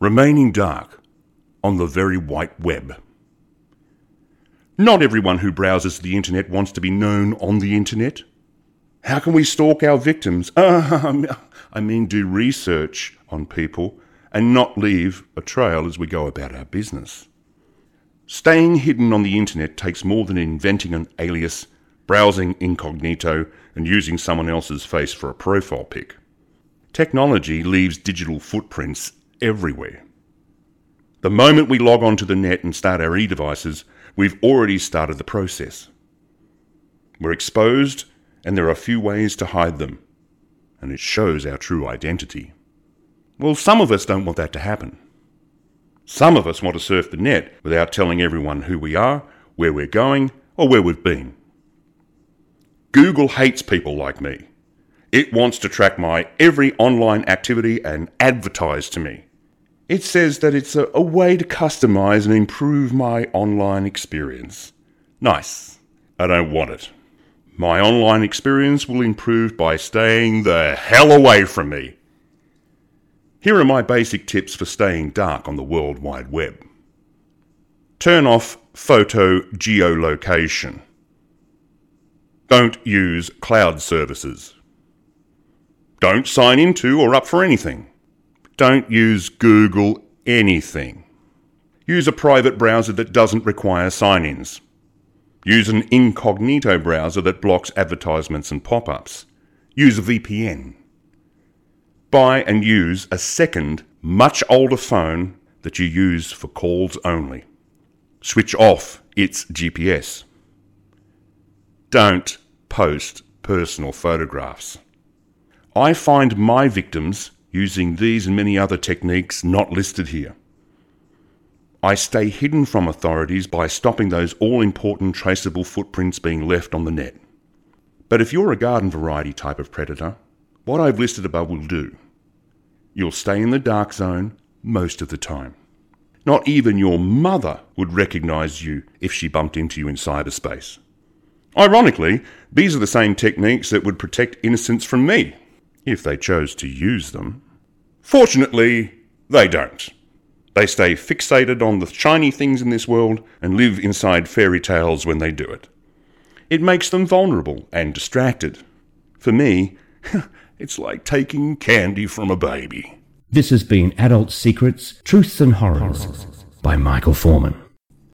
Remaining dark on the very white web. Not everyone who browses the internet wants to be known on the internet. How can we stalk our victims? Uh, I mean, do research on people and not leave a trail as we go about our business. Staying hidden on the internet takes more than inventing an alias, browsing incognito, and using someone else's face for a profile pic. Technology leaves digital footprints everywhere. The moment we log onto the net and start our e devices, we've already started the process. We're exposed, and there are few ways to hide them, and it shows our true identity. Well, some of us don't want that to happen. Some of us want to surf the net without telling everyone who we are, where we're going, or where we've been. Google hates people like me. It wants to track my every online activity and advertise to me. It says that it's a, a, way to customize and improve my online experience. Nice. I don't want it. My online experience will improve by staying the hell away from me. Here are my basic tips for staying dark on the World Wide Web. Turn off photo geolocation. Don't use cloud services. Don't sign into or up for anything. Don't use Google anything. Use a private browser that doesn't require sign ins. Use an incognito browser that blocks advertisements and pop ups. Use a VPN. Buy and use a second, much older phone that you use for calls only. Switch off its GPS. Don't post personal photographs. I find my victims using these and many other techniques not listed here. I stay hidden from authorities by stopping those all important traceable footprints being left on the net. But if you're a garden variety type of predator, what I've listed above will do. You'll stay in the dark zone most of the time. Not even your mother would recognize you if she bumped into you in cyberspace. Ironically, these are the same techniques that would protect innocents from me if they chose to use them. Fortunately, they don't. They stay fixated on the shiny things in this world and live inside fairy tales when they do it. It makes them vulnerable and distracted. For me, it's like taking candy from a baby. This has been Adult Secrets, Truths and Horrors by Michael Foreman.